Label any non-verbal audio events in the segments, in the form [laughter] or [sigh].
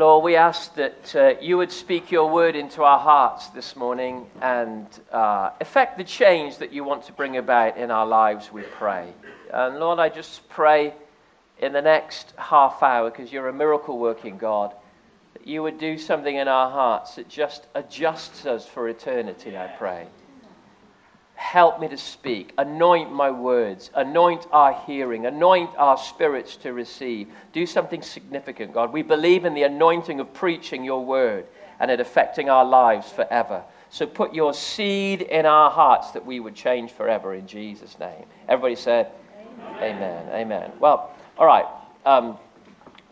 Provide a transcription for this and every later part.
Lord, we ask that uh, you would speak your word into our hearts this morning and uh, effect the change that you want to bring about in our lives, we pray. And Lord, I just pray in the next half hour, because you're a miracle working God, that you would do something in our hearts that just adjusts us for eternity, I pray. Help me to speak. Anoint my words. Anoint our hearing. Anoint our spirits to receive. Do something significant, God. We believe in the anointing of preaching your word and it affecting our lives forever. So put your seed in our hearts that we would change forever in Jesus' name. Everybody said, Amen. Amen. Amen. Well, all right. Um,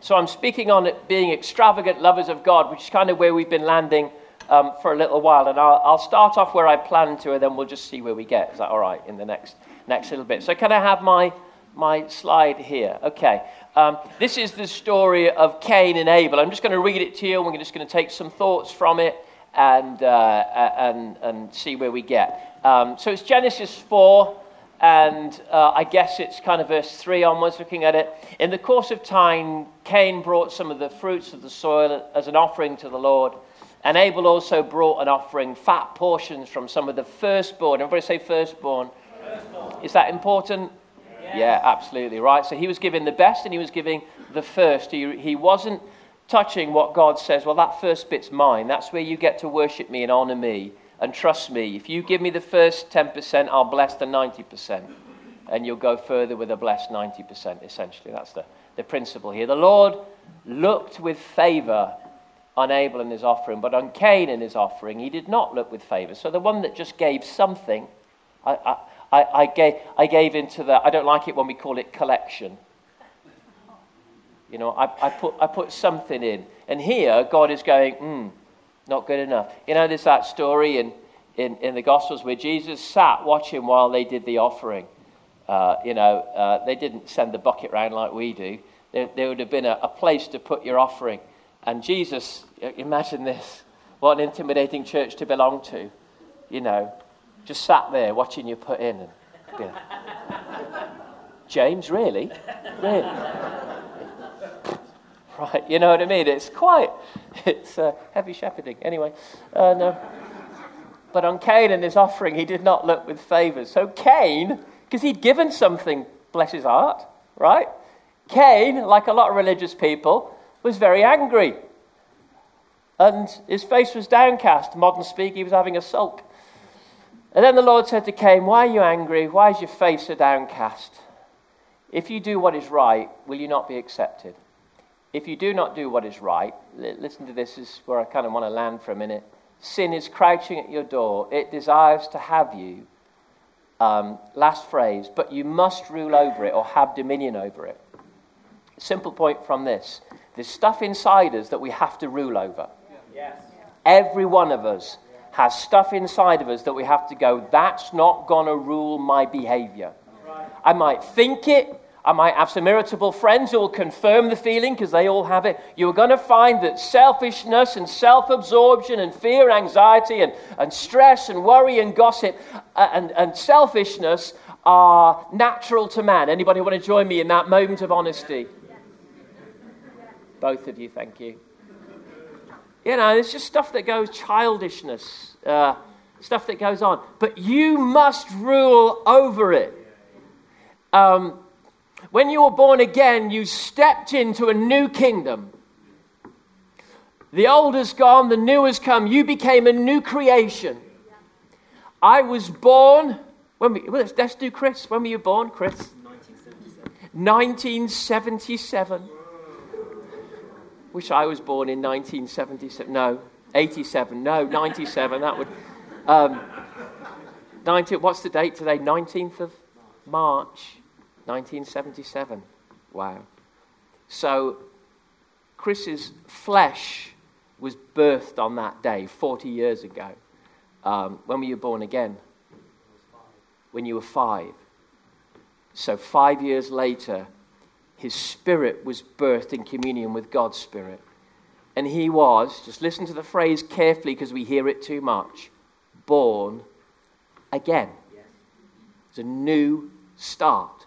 so I'm speaking on it being extravagant lovers of God, which is kind of where we've been landing um, for a little while. And I'll, I'll, start off where I planned to, and then we'll just see where we get. Is that all right in the next, next little bit? So, can I have my, my slide here? Okay. Um, this is the story of Cain and Abel. I'm just going to read it to you, and we're just going to take some thoughts from it and, uh, and, and see where we get. Um, so, it's Genesis 4 and uh, I guess it's kind of verse 3 onwards, looking at it. In the course of time, Cain brought some of the fruits of the soil as an offering to the Lord. And Abel also brought an offering, fat portions from some of the firstborn. Everybody say firstborn. firstborn. Is that important? Yes. Yeah, absolutely, right? So he was giving the best and he was giving the first. He, he wasn't touching what God says, well, that first bit's mine. That's where you get to worship me and honor me. And trust me, if you give me the first 10%, I'll bless the 90%. And you'll go further with a blessed 90%, essentially. That's the, the principle here. The Lord looked with favor on Abel and his offering, but on Cain and his offering, he did not look with favor. So the one that just gave something, I, I, I, gave, I gave into the, I don't like it when we call it collection. You know, I, I, put, I put something in. And here, God is going, hmm, not good enough. You know, there's that story in, in, in the Gospels where Jesus sat watching while they did the offering. Uh, you know, uh, they didn't send the bucket round like we do. There, there would have been a, a place to put your offering. And Jesus, imagine this, what an intimidating church to belong to. You know, just sat there watching you put in. And. James, really? Really? right, you know what I mean? It's quite, it's uh, heavy shepherding. Anyway, uh, no. But on Cain and his offering, he did not look with favor. So Cain, because he'd given something, bless his heart, right? Cain, like a lot of religious people, was very angry. And his face was downcast. Modern speak, he was having a sulk. And then the Lord said to Cain, Why are you angry? Why is your face so downcast? If you do what is right, will you not be accepted? If you do not do what is right, listen to this, this is where I kind of want to land for a minute. Sin is crouching at your door, it desires to have you. Um, last phrase, but you must rule over it or have dominion over it. Simple point from this there's stuff inside us that we have to rule over. Every one of us has stuff inside of us that we have to go, that's not going to rule my behavior. I might think it, I might have some irritable friends who will confirm the feeling because they all have it. You're going to find that selfishness and self absorption and fear, anxiety, and, and stress and worry and gossip uh, and, and selfishness are natural to man. Anybody want to join me in that moment of honesty? Both of you, thank you. You know, it's just stuff that goes, childishness, uh, stuff that goes on. But you must rule over it. Um, when you were born again, you stepped into a new kingdom. The old has gone, the new has come. You became a new creation. I was born. When we, let's, let's do Chris. When were you born, Chris? 1977. 1977. Wish I was born in 1977. No, 87. No, 97. That would. Um, 90, what's the date today? 19th of March, 1977. Wow. So, Chris's flesh was birthed on that day 40 years ago. Um, when were you born again? When you were five. So, five years later, his spirit was birthed in communion with God's spirit. And he was, just listen to the phrase carefully because we hear it too much, born again. It's a new start.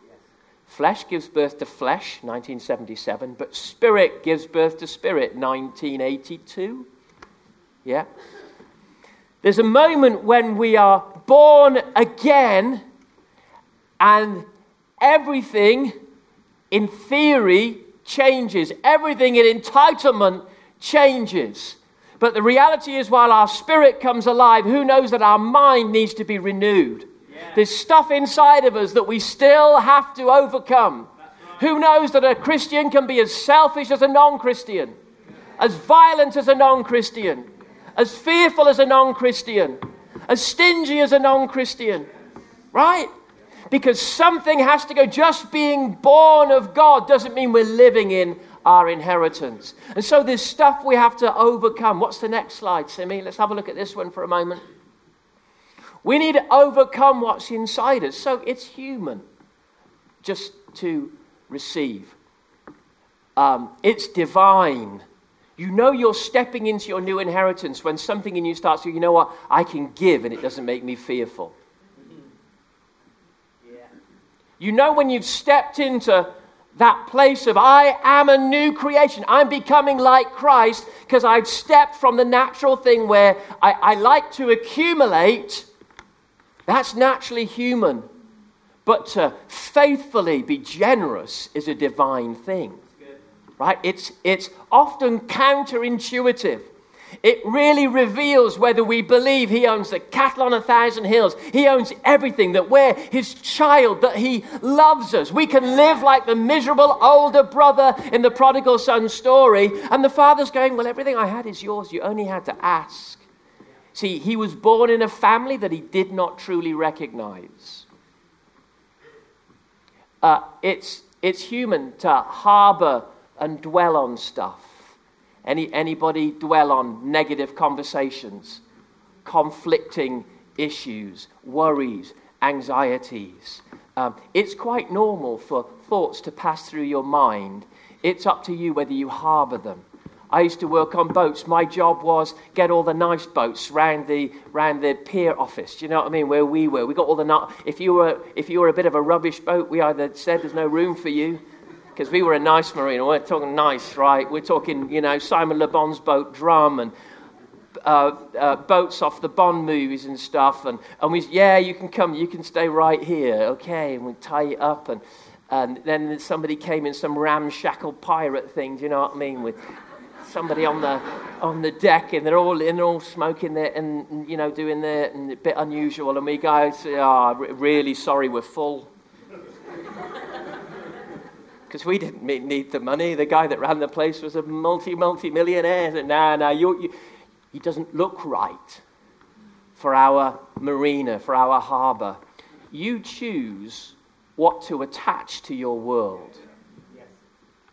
Flesh gives birth to flesh, 1977, but spirit gives birth to spirit, 1982. Yeah? There's a moment when we are born again and everything, in theory, changes. Everything in entitlement changes. But the reality is, while our spirit comes alive, who knows that our mind needs to be renewed? Yeah. There's stuff inside of us that we still have to overcome. Right. Who knows that a Christian can be as selfish as a non Christian, as violent as a non Christian, as fearful as a non Christian, as stingy as a non Christian? Right? Because something has to go. Just being born of God doesn't mean we're living in our inheritance. And so there's stuff we have to overcome. What's the next slide, Simi? Let's have a look at this one for a moment. We need to overcome what's inside us. So it's human just to receive. Um, it's divine. You know you're stepping into your new inheritance when something in you starts to, you know what, I can give and it doesn't make me fearful. Yeah. You know when you've stepped into that place of I am a new creation. I'm becoming like Christ because I've stepped from the natural thing where I, I, like to accumulate. That's naturally human. But to faithfully be generous is a divine thing. Right? It's, it's often counterintuitive. It really reveals whether we believe he owns the cattle on a thousand hills. He owns everything, that we're his child, that he loves us. We can live like the miserable older brother in the prodigal son story. And the father's going, Well, everything I had is yours. You only had to ask. See, he was born in a family that he did not truly recognize. Uh, it's, it's human to harbor and dwell on stuff. Any, anybody dwell on negative conversations, conflicting issues, worries, anxieties? Um, it's quite normal for thoughts to pass through your mind. It's up to you whether you harbor them. I used to work on boats. My job was get all the nice boats round the round the pier office. Do you know what I mean? Where we were, we got all the. If you were if you were a bit of a rubbish boat, we either said there's no room for you, because we were a nice marina. We're talking nice, right? We're talking, you know, Simon Le Bon's boat drum and uh, uh, boats off the Bond movies and stuff. And, and we, yeah, you can come, you can stay right here, okay? And we tie it up. And, and then somebody came in some ramshackle pirate thing, do you know what I mean? With somebody on the, on the deck and they're all, and they're all smoking there and, you know, doing their, and a bit unusual. And we go, oh, really sorry, we're full because we didn't need the money. The guy that ran the place was a multi, multi millionaire. Nah, nah, you, you, he doesn't look right for our marina, for our harbor. You choose what to attach to your world.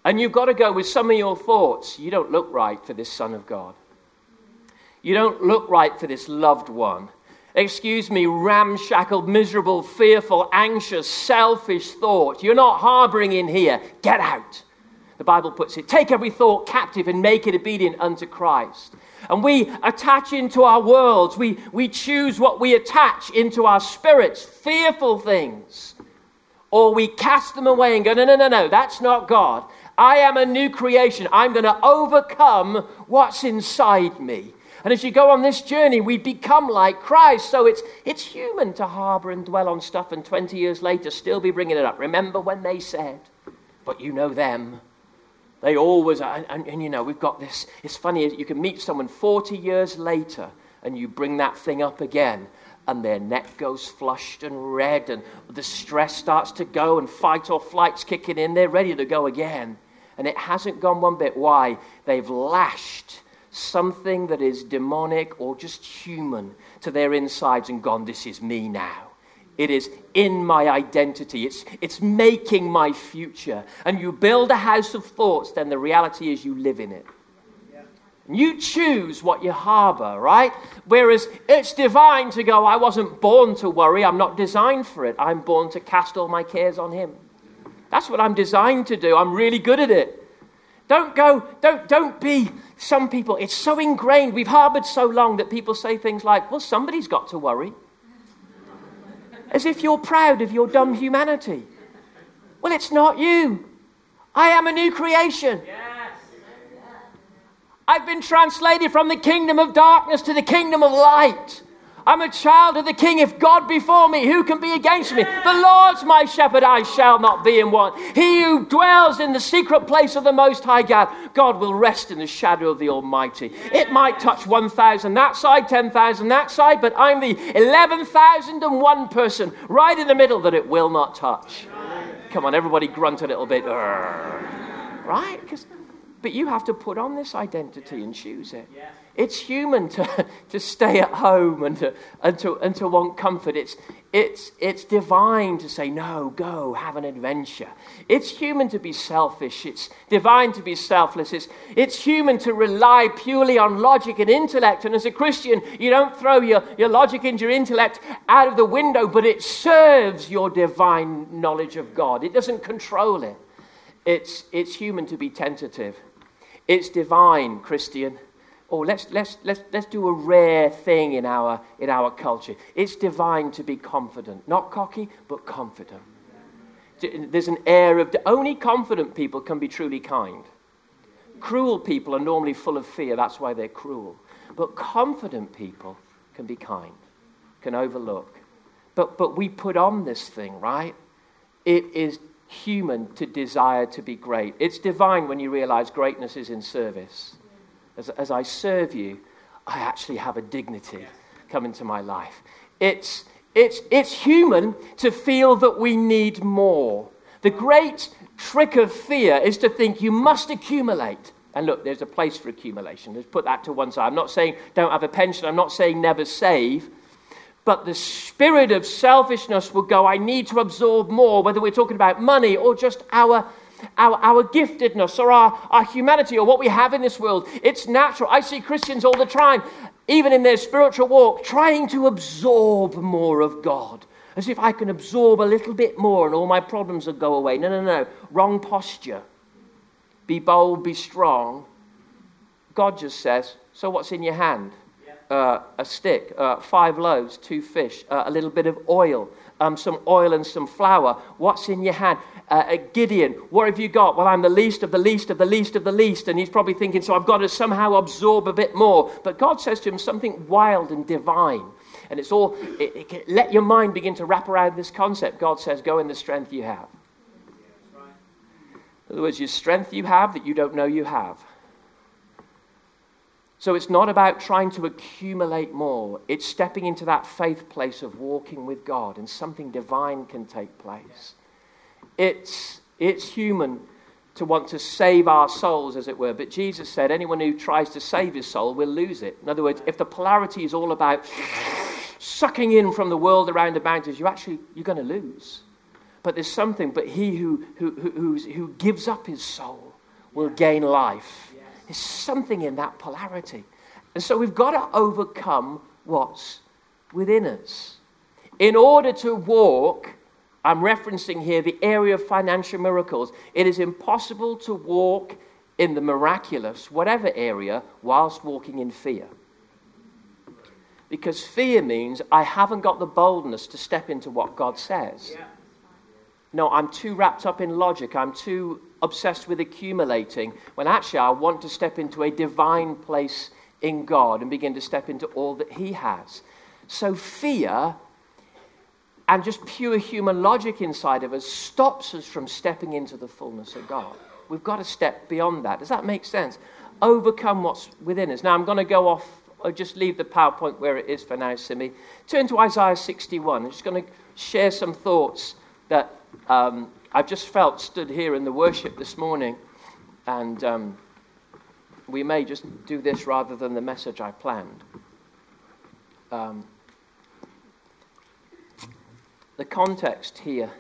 And you've got to go with some of your thoughts. You don't look right for this Son of God. You don't look right for this loved one excuse me, ramshackled, miserable, fearful, anxious, selfish thought. You're not harboring in here. Get out. The Bible puts it take every thought captive and make it obedient unto Christ. And we attach into our worlds, we, we choose what we attach into our spirits, fearful things. Or we cast them away and go, no, no, no, no, that's not God. I am a new creation. I'm going to overcome what's inside me. And as you go on this journey, we become like Christ. So it's, it's human to harbor and dwell on stuff and 20 years later still be bringing it up. Remember when they said, but you know them. They always, and, and, and you know, we've got this. It's funny, you can meet someone 40 years later and you bring that thing up again and their neck goes flushed and red, and the stress starts to go, and fight or flight's kicking in. They're ready to go again. And it hasn't gone one bit. Why? They've lashed something that is demonic or just human to their insides and gone, This is me now. It is in my identity. It's, it's making my future. And you build a house of thoughts, then the reality is you live in it. You choose what you harbor, right? Whereas it's divine to go, I wasn't born to worry. I'm not designed for it. I'm born to cast all my cares on Him. That's what I'm designed to do. I'm really good at it. Don't go, don't, don't be some people. It's so ingrained. We've harbored so long that people say things like, well, somebody's got to worry. As if you're proud of your dumb humanity. Well, it's not you. I am a new creation. Yes. I've been translated from the kingdom of darkness to the kingdom of light. I'm a child of the King. If God be before me, who can be against me? The Lord's my shepherd, I shall not be in want. He who dwells in the secret place of the Most High God, God will rest in the shadow of the Almighty. It might touch 1,000 that side, 10,000 that side, but I'm the 11,001 person right in the middle that it will not touch. Come on, everybody grunt a little bit. Right? But you have to put on this identity and choose it. It's human to, [laughs] to stay at home and to, and, to, and to want comfort. It's, it's, it's divine to say, no, go, have an adventure. It's human to be selfish. It's divine to be selfless. It's, it's human to rely purely on logic and intellect. And as a Christian, you don't throw your, your logic and your intellect out of the window, but it serves your divine knowledge of God. It doesn't control it. It's, it's human to be tentative. It's divine, Christian oh, let's, let's, let's, let's do a rare thing in our, in our culture. It's divine to be confident. Not cocky, but confident. There's an air of, only confident people can be truly kind. Cruel people are normally full of fear, that's why they're cruel. But confident people can be kind, can overlook. But, but we put on this thing, right? It is human to desire to be great. It's divine when you realize greatness is in service as, as I serve you, I actually have a dignity come into my life. It's, it's, it's human to feel that we need more. The great trick of fear is to think you must accumulate. And look, there's a place for accumulation. Let's put that to one side. I'm not saying don't have a pension, I'm not saying never save. But the spirit of selfishness will go, I need to absorb more, whether we're talking about money or just our our, our giftedness or our, our humanity or what we have in this world. It's natural. I see Christians all the time, even in their spiritual walk, trying to absorb more of God. As if I can absorb a little bit more and all my problems will go away. No, no, no. Wrong posture. Be bold, be strong. God just says, So what's in your hand? Uh, a stick, uh, five loaves, two fish, uh, a little bit of oil, um, some oil and some flour. What's in your hand? uh, Gideon, what have you got? Well, I'm the least of the least of the least of the least. And he's probably thinking, so I've got to somehow absorb a bit more. But God says to him something wild and divine. And it's all, it, it, let your mind begin to wrap around this concept. God says, go in the strength you have. In other words, your strength you have that you don't know you have. So it's not about trying to accumulate more. It's stepping into that faith place of walking with God, and something divine can take place. It's, it's human to want to save our souls, as it were. But Jesus said, anyone who tries to save his soul will lose it. In other words, if the polarity is all about sucking in from the world around about us, you actually, you're going to lose. But there's something, but he who, who, who, who gives up his soul will gain life. There's something in that polarity. And so we've got to overcome what's within us. In order to walk I'm referencing here the area of financial miracles. It is impossible to walk in the miraculous, whatever area, whilst walking in fear. Because fear means I haven't got the boldness to step into what God says. Yeah. No, I'm too wrapped up in logic. I'm too obsessed with accumulating when actually I want to step into a divine place in God and begin to step into all that He has. So fear and just pure human logic inside of us stops us from stepping into the fullness of God. We've got to step beyond that. Does that make sense? Overcome what's within us. Now, I'm going to go off, or just leave the PowerPoint where it is for now, Simi. Turn to Isaiah 61. I'm just going to share some thoughts that um, I've just felt stood here in the worship this morning. And um, we may just do this rather than the message I planned. Um, the context here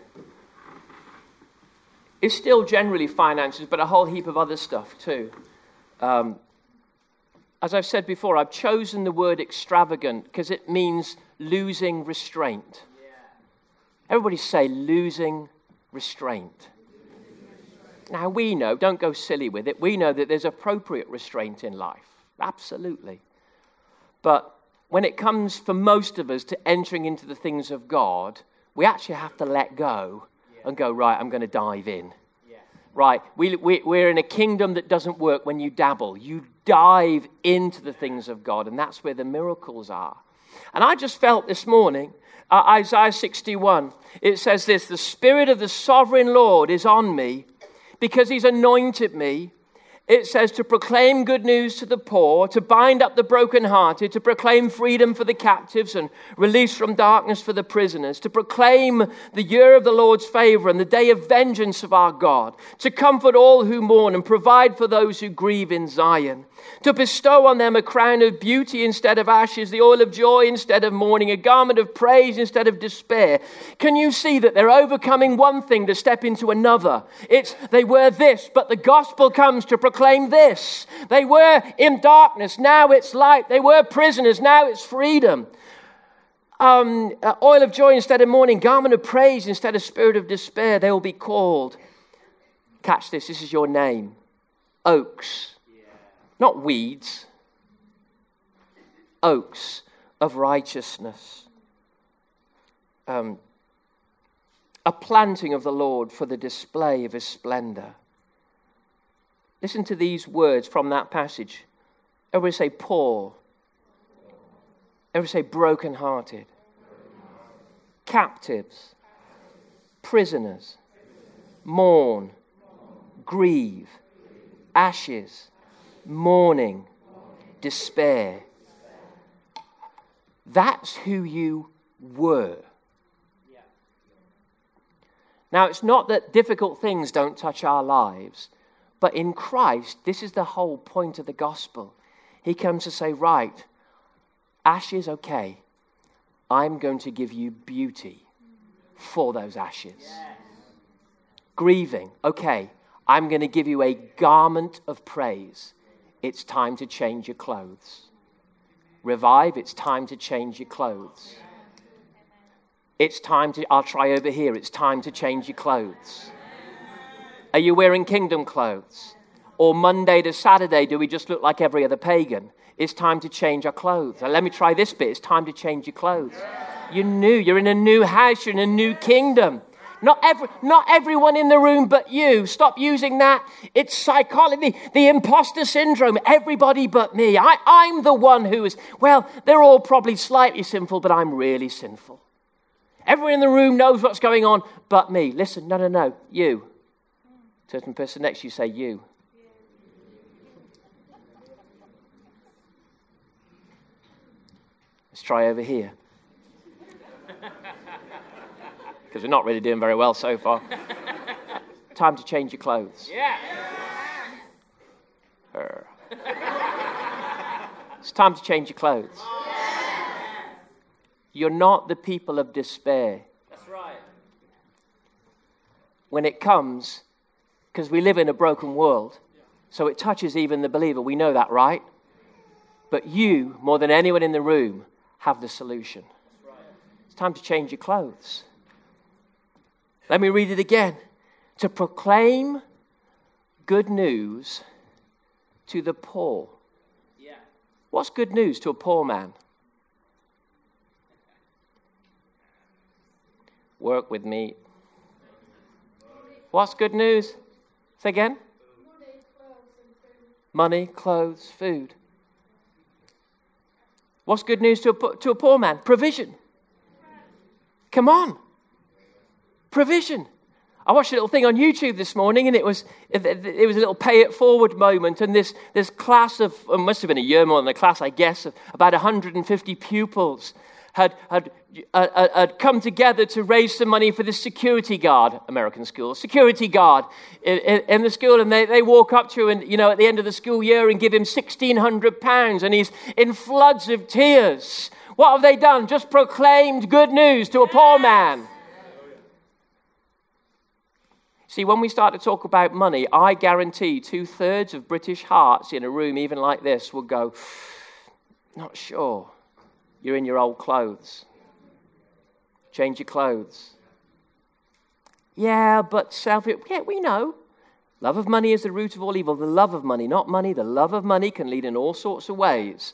is still generally finances, but a whole heap of other stuff too. Um, as I've said before, I've chosen the word extravagant because it means losing restraint. Everybody say losing restraint. Now, we know, don't go silly with it, we know that there's appropriate restraint in life. Absolutely. But when it comes for most of us to entering into the things of God, we actually have to let go and go, right, I'm going to dive in. Right, we, we, we're in a kingdom that doesn't work when you dabble. You dive into the things of God, and that's where the miracles are. And I just felt this morning, uh, Isaiah 61, it says this The Spirit of the sovereign Lord is on me because he's anointed me it says to proclaim good news to the poor, to bind up the brokenhearted, to proclaim freedom for the captives and release from darkness for the prisoners, to proclaim the year of the Lord's favor and the day of vengeance of our God, to comfort all who mourn and provide for those who grieve in Zion, to bestow on them a crown of beauty instead of ashes, the oil of joy instead of mourning, a garment of praise instead of despair. Can you see that they're overcoming one thing to step into another? It's they were this, but the gospel comes to proclaim proclaim this. They were in darkness, now it's light. They were prisoners, now it's freedom. Um, uh, oil of joy instead of mourning, garment of praise instead of spirit of despair. They will be called. Catch this, this is your name oaks, not weeds. Oaks of righteousness. Um, a planting of the Lord for the display of his splendor. Listen to these words from that passage. Everybody say poor. Everybody say broken-hearted. Captives. Prisoners. Mourn. Grieve. Ashes. Mourning. Despair. That's who you were. Now, it's not that difficult things don't touch our lives. But in Christ, this is the whole point of the gospel. He comes to say, right, ashes, okay. I'm going to give you beauty for those ashes. Yes. Grieving, okay. I'm going to give you a garment of praise. It's time to change your clothes. Revive, it's time to change your clothes. It's time to, I'll try over here, it's time to change your clothes. Are you wearing kingdom clothes? Or Monday to Saturday, do we just look like every other pagan? It's time to change our clothes. Now, let me try this bit. It's time to change your clothes. You're new. You're in a new house. You're in a new kingdom. Not, every, not everyone in the room but you. Stop using that. It's psychology, the imposter syndrome. Everybody but me. I, I'm the one who is, well, they're all probably slightly sinful, but I'm really sinful. Everyone in the room knows what's going on but me. Listen, no, no, no. You. Certain person next to you say, You. Let's try over here. [laughs] Because we're not really doing very well so far. Time to change your clothes. Yeah. it's time to change your clothes. You're not the people of despair. That's right. When it comes because we live in a broken world. So it touches even the believer. We know that, right? But you, more than anyone in the room, have the solution. It's time to change your clothes. Let me read it again. To proclaim good news to the poor. Yeah. What's good news to a poor man? Work with me. What's good news? Say again? Money, clothes, food. What's good news to a, to a poor man? Provision. Come on. Provision. I watched a little thing on YouTube this morning, and it was it, was a little pay it forward moment. And this this class of must have been a year more than a class, I guess, of about 150 pupils had, had, uh, uh, had come together to raise some money for the security guard, American school, security guard in, in, in, the school. And they, they walk up to him, you know, at the end of the school year and give him £1,600 and he's in floods of tears. What have they done? Just proclaimed good news to a poor man. See, when we start to talk about money, I guarantee two thirds of British hearts in a room even like this will go, not sure. You're in your old clothes. Change your clothes. Yeah, but self, yeah, we know. Love of money is the root of all evil. The love of money, not money, the love of money can lead in all sorts of ways.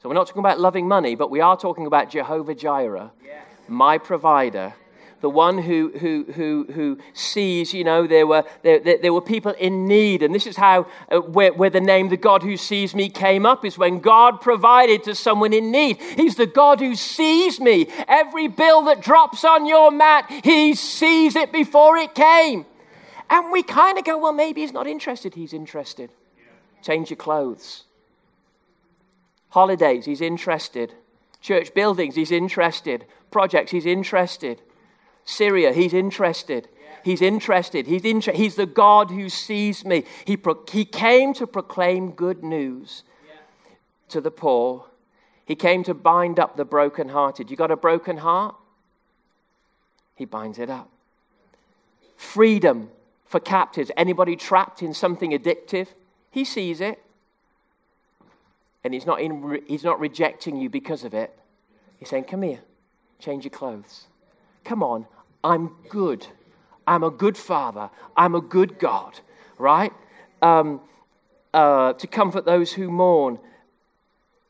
So we're not talking about loving money, but we are talking about Jehovah Jireh, yeah. my provider, the one who, who, who, who sees, you know, there were, there, there, there were people in need. And this is how, uh, where, where the name the God who sees me came up, is when God provided to someone in need. He's the God who sees me. Every bill that drops on your mat, He sees it before it came. And we kind of go, well, maybe He's not interested. He's interested. Change your clothes. Holidays, He's interested. Church buildings, He's interested. Projects, He's interested. Syria, he's interested. He's interested. He's, inter- he's the God who sees me. He, pro- he came to proclaim good news to the poor. He came to bind up the brokenhearted. You got a broken heart? He binds it up. Freedom for captives. Anybody trapped in something addictive? He sees it. And he's not, in re- he's not rejecting you because of it. He's saying, Come here, change your clothes. Come on, I'm good. I'm a good father. I'm a good God, right? Um, uh, to comfort those who mourn,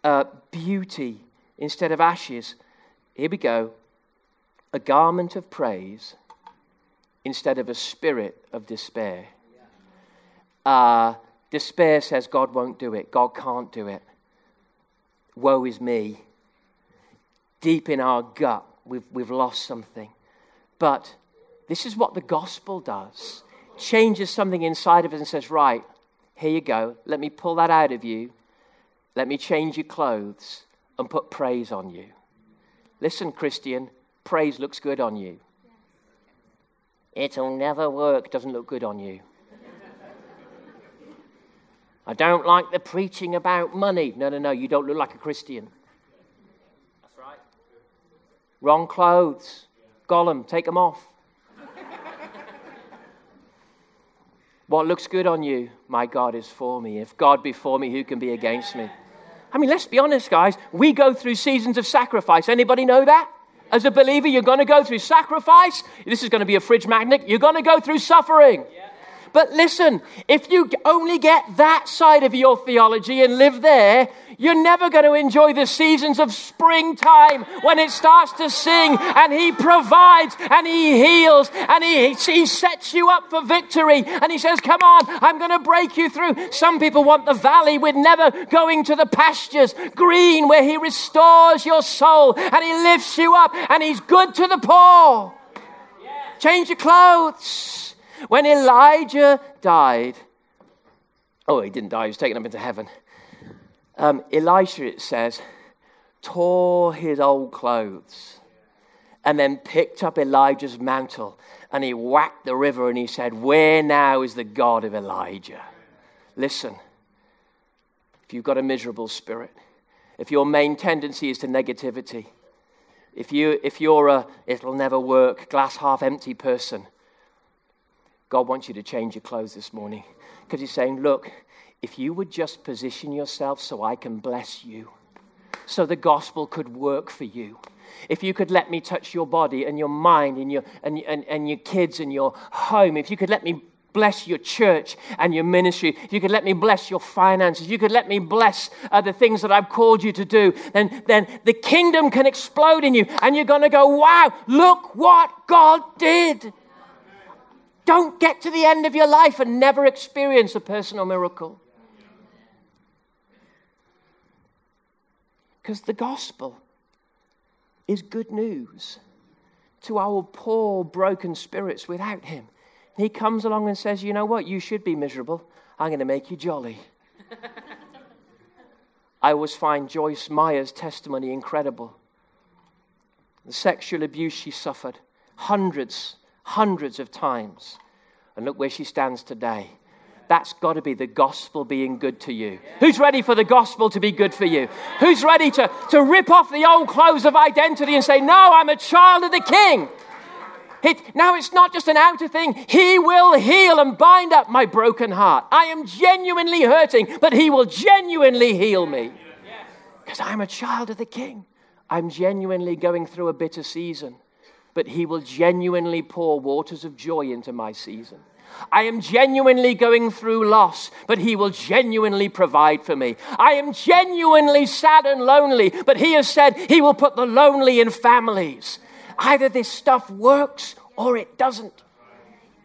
uh, beauty instead of ashes. Here we go. A garment of praise instead of a spirit of despair. Uh, despair says God won't do it, God can't do it. Woe is me. Deep in our gut, we've, we've lost something. But this is what the gospel does changes something inside of us and says, Right, here you go. Let me pull that out of you. Let me change your clothes and put praise on you. Listen, Christian, praise looks good on you. It'll never work, doesn't look good on you. I don't like the preaching about money. No, no, no, you don't look like a Christian. That's right. Wrong clothes. Gollum, take them off. what looks good on you? My God is for me. If God be for me, who can be against me? I mean, let's be honest, guys. We go through seasons of sacrifice. Anybody know that? As a believer, you're going to go through sacrifice. This is going to be a fridge magnet. You're going to go through suffering. But listen, if you only get that side of your theology and live there, you're never going to enjoy the seasons of springtime when it starts to sing and He provides and He heals and He, he sets you up for victory and He says, Come on, I'm going to break you through. Some people want the valley with never going to the pastures, green, where He restores your soul and He lifts you up and He's good to the poor. Change your clothes. When Elijah died, oh, he didn't die, he was taken up into heaven. Um, Elisha, it says, tore his old clothes and then picked up Elijah's mantle and he whacked the river and he said, Where now is the God of Elijah? Listen, if you've got a miserable spirit, if your main tendency is to negativity, if, you, if you're a it'll never work, glass half empty person, God wants you to change your clothes this morning because He's saying, Look, if you would just position yourself so I can bless you, so the gospel could work for you. If you could let me touch your body and your mind and your, and, and, and your kids and your home, if you could let me bless your church and your ministry, if you could let me bless your finances, you could let me bless uh, the things that I've called you to do, then, then the kingdom can explode in you and you're going to go, wow, look what God did. Don't get to the end of your life and never experience a personal miracle. Because the gospel is good news to our poor, broken spirits without Him. He comes along and says, You know what? You should be miserable. I'm going to make you jolly. [laughs] I always find Joyce Meyer's testimony incredible. The sexual abuse she suffered, hundreds hundreds of times. And look where she stands today. That's got to be the gospel being good to you. Who's ready for the gospel to be good for you? Who's ready to, to rip off the old clothes of identity and say, No, I'm a child of the king? It, now it's not just an outer thing. He will heal and bind up my broken heart. I am genuinely hurting, but He will genuinely heal me. Because I'm a child of the King. I'm genuinely going through a bitter season but He will genuinely pour waters of joy into my season. I am genuinely going through loss, but He will genuinely provide for me. I am genuinely sad and lonely, but He has said He will put the lonely in families. Either this stuff works or it doesn't.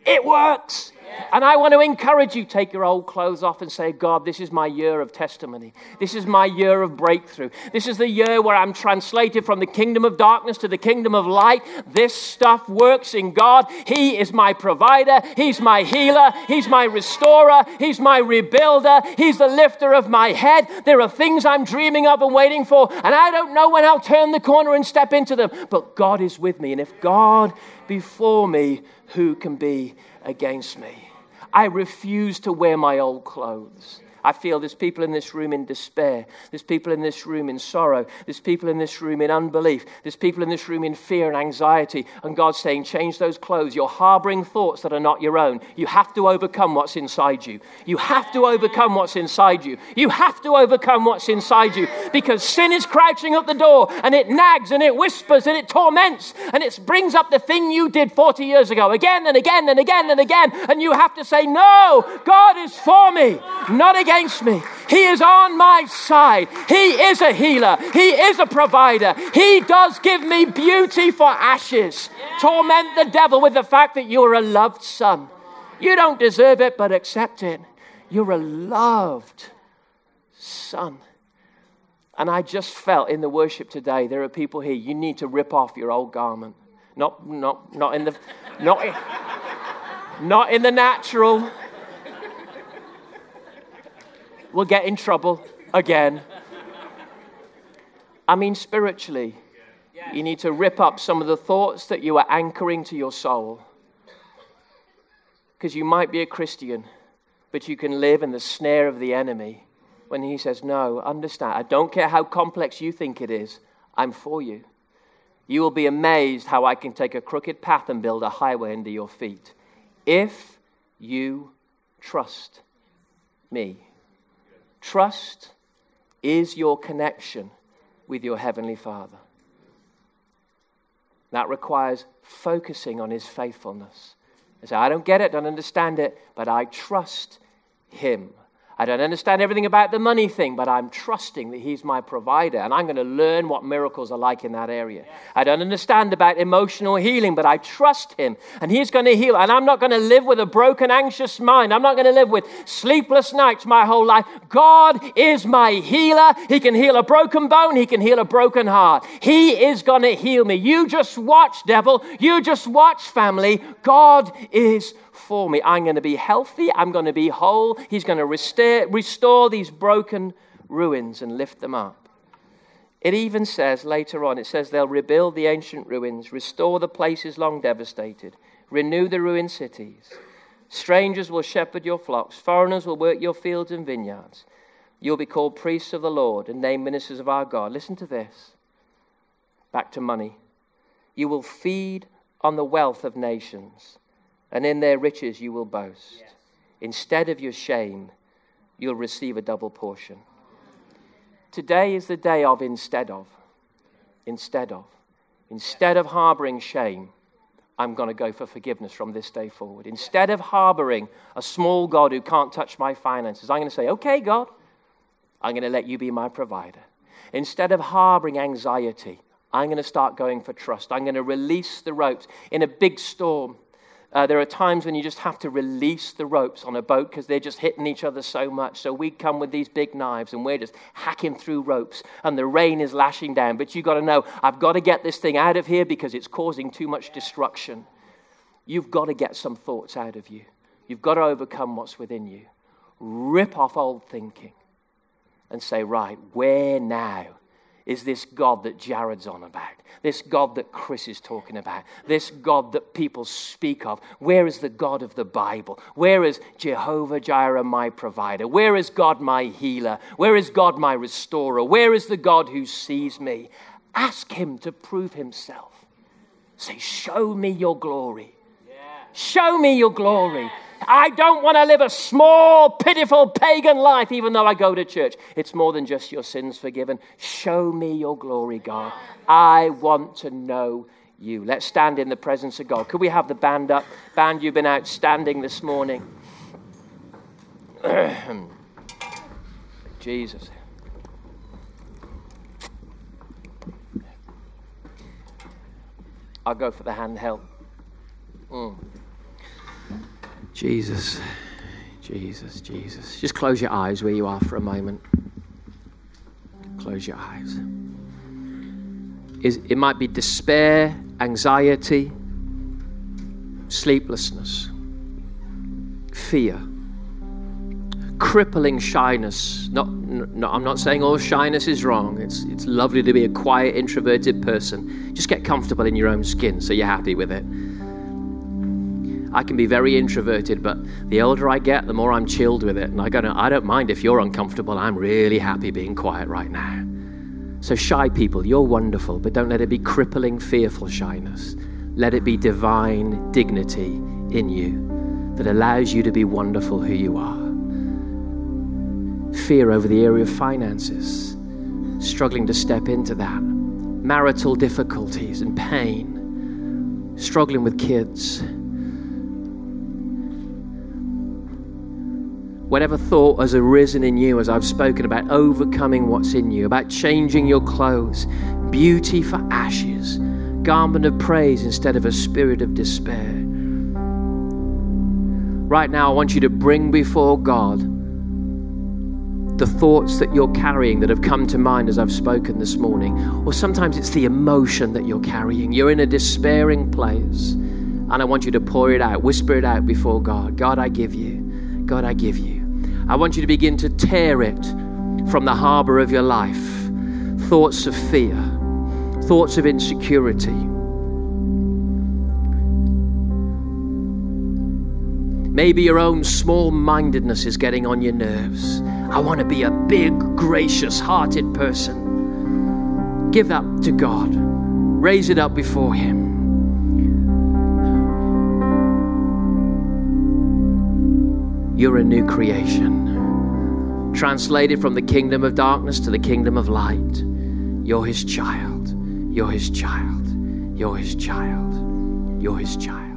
It works. And I want to encourage you take your old clothes off and say, God, this is my year of testimony. This is my year of breakthrough. This is the year where I'm translated from the kingdom of darkness to the kingdom of light. This stuff works in God. He is my provider. He's my healer. He's my restorer. He's my rebuilder. He's the lifter of my head. There are things I'm dreaming of and waiting for, and I don't know when I'll turn the corner and step into them. But God is with me. And if God before me, who can be against me? I refuse to wear my old clothes. I feel there's people in this room in despair. There's people in this room in sorrow. There's people in this room in unbelief. There's people in this room in fear and anxiety. And God's saying, change those clothes. You're harboring thoughts that are not your own. You have to overcome what's inside you. You have to overcome what's inside you. You have to overcome what's inside you because sin is crouching at the door and it nags and it whispers and it torments and it brings up the thing you did 40 years ago again and again and again and again. And you have to say, no, God is for me, not against against me. He is on my side. He is a healer. He is a provider. He does give me beauty for ashes. Torment the devil with the fact that you're a loved son. You don't deserve it, but accept it. You're a loved son. And I just felt in the worship today, there are people here, you need to rip off your old garment. Not, not, not in the, not, not in the natural, we'll get in trouble again. I mean, spiritually, you need to rip up some of the thoughts that you are anchoring to your soul. Because you might be a Christian, but you can live in the snare of the enemy when he says, No, understand, I don't care how complex you think it is, I'm for you. You will be amazed how I can take a crooked path and build a highway under your feet if you trust me. Trust is your connection with your Heavenly Father. That requires focusing on His faithfulness. I say, I don't get it, don't understand it, but I trust Him. I don't understand everything about the money thing, but I'm trusting that He's my provider, and I'm going to learn what miracles are like in that area. I don't understand about emotional healing, but I trust Him, and He's going to heal. And I'm not going to live with a broken, anxious mind. I'm not going to live with sleepless nights my whole life. God is my healer. He can heal a broken bone, He can heal a broken heart. He is going to heal me. You just watch, devil. You just watch, family. God is for me. I'm going to be healthy. I'm going to be whole. He's going to restore, restore these broken ruins and lift them up. It even says later on, it says they'll rebuild the ancient ruins, restore the places long devastated, renew the ruined cities. Strangers will shepherd your flocks, foreigners will work your fields and vineyards. You'll be called priests of the Lord and named ministers of our God. Listen to this. Back to money. You will feed on the wealth of nations and in their riches you will boast. Yes. Instead of your shame, you'll receive a double portion. Today is the day of instead of. Instead of. Instead of harboring shame, I'm going to go for forgiveness from this day forward. Instead of harboring a small God who can't touch my finances, I'm going to say, okay, God, I'm going to let you be my provider. Instead of harboring anxiety, I'm going to start going for trust. I'm going to release the ropes in a big storm. Uh, there are times when you just have to release the ropes on a boat because they're just hitting each other so much. So we come with these big knives and we're just hacking through ropes and the rain is lashing down. But you've got to know, I've got to get this thing out of here because it's causing too much destruction. You've got to get some thoughts out of you. You've got to overcome what's within you. Rip off old thinking and say, right, where now is this God that Jared's on about, this God that Chris is talking about, this God that people speak of. Where is the God of the Bible? Where is Jehovah Jireh, my provider? Where is God, my healer? Where is God, my restorer? Where is the God who sees me? Ask him to prove himself. Say, Show me your glory. Yeah. Show me your glory. Yeah. I don't want to live a small, pitiful pagan life, even though I go to church. It's more than just your sins forgiven. Show me your glory, God. I want to know you. Let's stand in the presence of God. Could we have the band up? Band, you've been outstanding this morning. [clears throat] Jesus. I'll go for the handheld. Mm. Jesus, Jesus, Jesus. Just close your eyes where you are for a moment. Close your eyes. It might be despair, anxiety, sleeplessness, fear, crippling shyness. Not, no, I'm not saying all shyness is wrong. It's, it's lovely to be a quiet, introverted person. Just get comfortable in your own skin so you're happy with it. I can be very introverted, but the older I get, the more I'm chilled with it. And I, I don't mind if you're uncomfortable. I'm really happy being quiet right now. So, shy people, you're wonderful, but don't let it be crippling, fearful shyness. Let it be divine dignity in you that allows you to be wonderful who you are. Fear over the area of finances, struggling to step into that. Marital difficulties and pain, struggling with kids whatever thought has arisen in you as I've spoken about overcoming what's in you, about changing your clothes, beauty for ashes, garment of praise instead of a spirit of despair. Right now, I want you to bring before God the thoughts that you're carrying that have come to mind as I've spoken this morning. Or sometimes it's the emotion that you're carrying. You're in a despairing place, and I want you to pour it out, whisper it out before God. God, I give you. God, I give you. I want you to begin to tear it from the harbor of your life. Thoughts of fear, thoughts of insecurity. Maybe your own small mindedness is getting on your nerves. I want to be a big, gracious hearted person. Give that to God, raise it up before Him. You're a new creation. Translated from the kingdom of darkness to the kingdom of light. You're his child. You're his child. You're his child. You're his child.